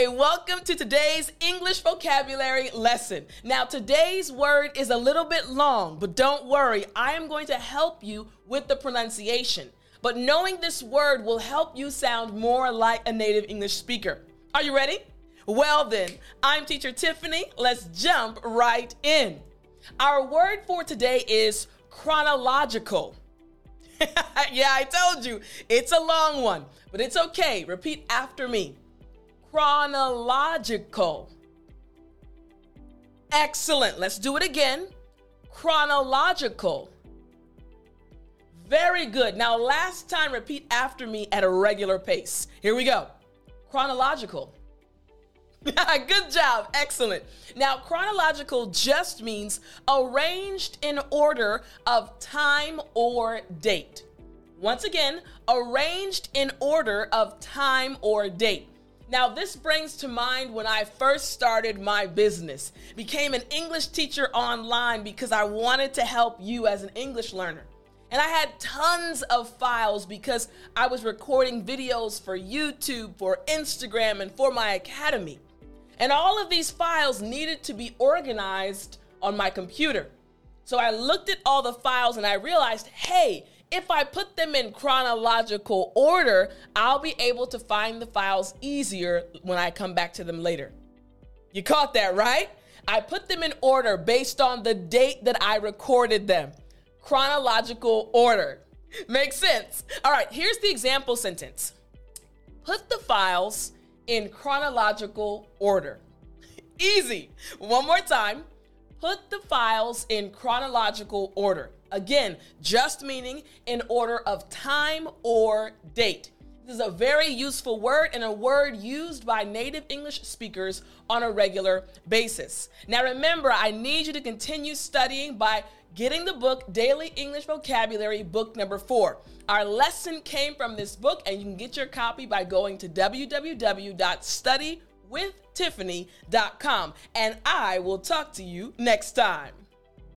Hey, welcome to today's English vocabulary lesson. Now, today's word is a little bit long, but don't worry, I am going to help you with the pronunciation. But knowing this word will help you sound more like a native English speaker. Are you ready? Well, then, I'm teacher Tiffany. Let's jump right in. Our word for today is chronological. yeah, I told you, it's a long one, but it's okay. Repeat after me chronological. Excellent. Let's do it again. Chronological. Very good. Now, last time, repeat after me at a regular pace. Here we go. Chronological. Good job. Excellent. Now, chronological just means arranged in order of time or date. Once again, arranged in order of time or date. Now, this brings to mind when I first started my business, became an English teacher online because I wanted to help you as an English learner. And I had tons of files because I was recording videos for YouTube, for Instagram, and for my academy. And all of these files needed to be organized on my computer. So I looked at all the files and I realized, hey, if I put them in chronological order, I'll be able to find the files easier when I come back to them later. You caught that, right? I put them in order based on the date that I recorded them. Chronological order. Makes sense. All right, here's the example sentence Put the files in chronological order. Easy. One more time. Put the files in chronological order. Again, just meaning in order of time or date. This is a very useful word and a word used by native English speakers on a regular basis. Now, remember, I need you to continue studying by getting the book Daily English Vocabulary, book number four. Our lesson came from this book, and you can get your copy by going to www.studywithtiffany.com. And I will talk to you next time.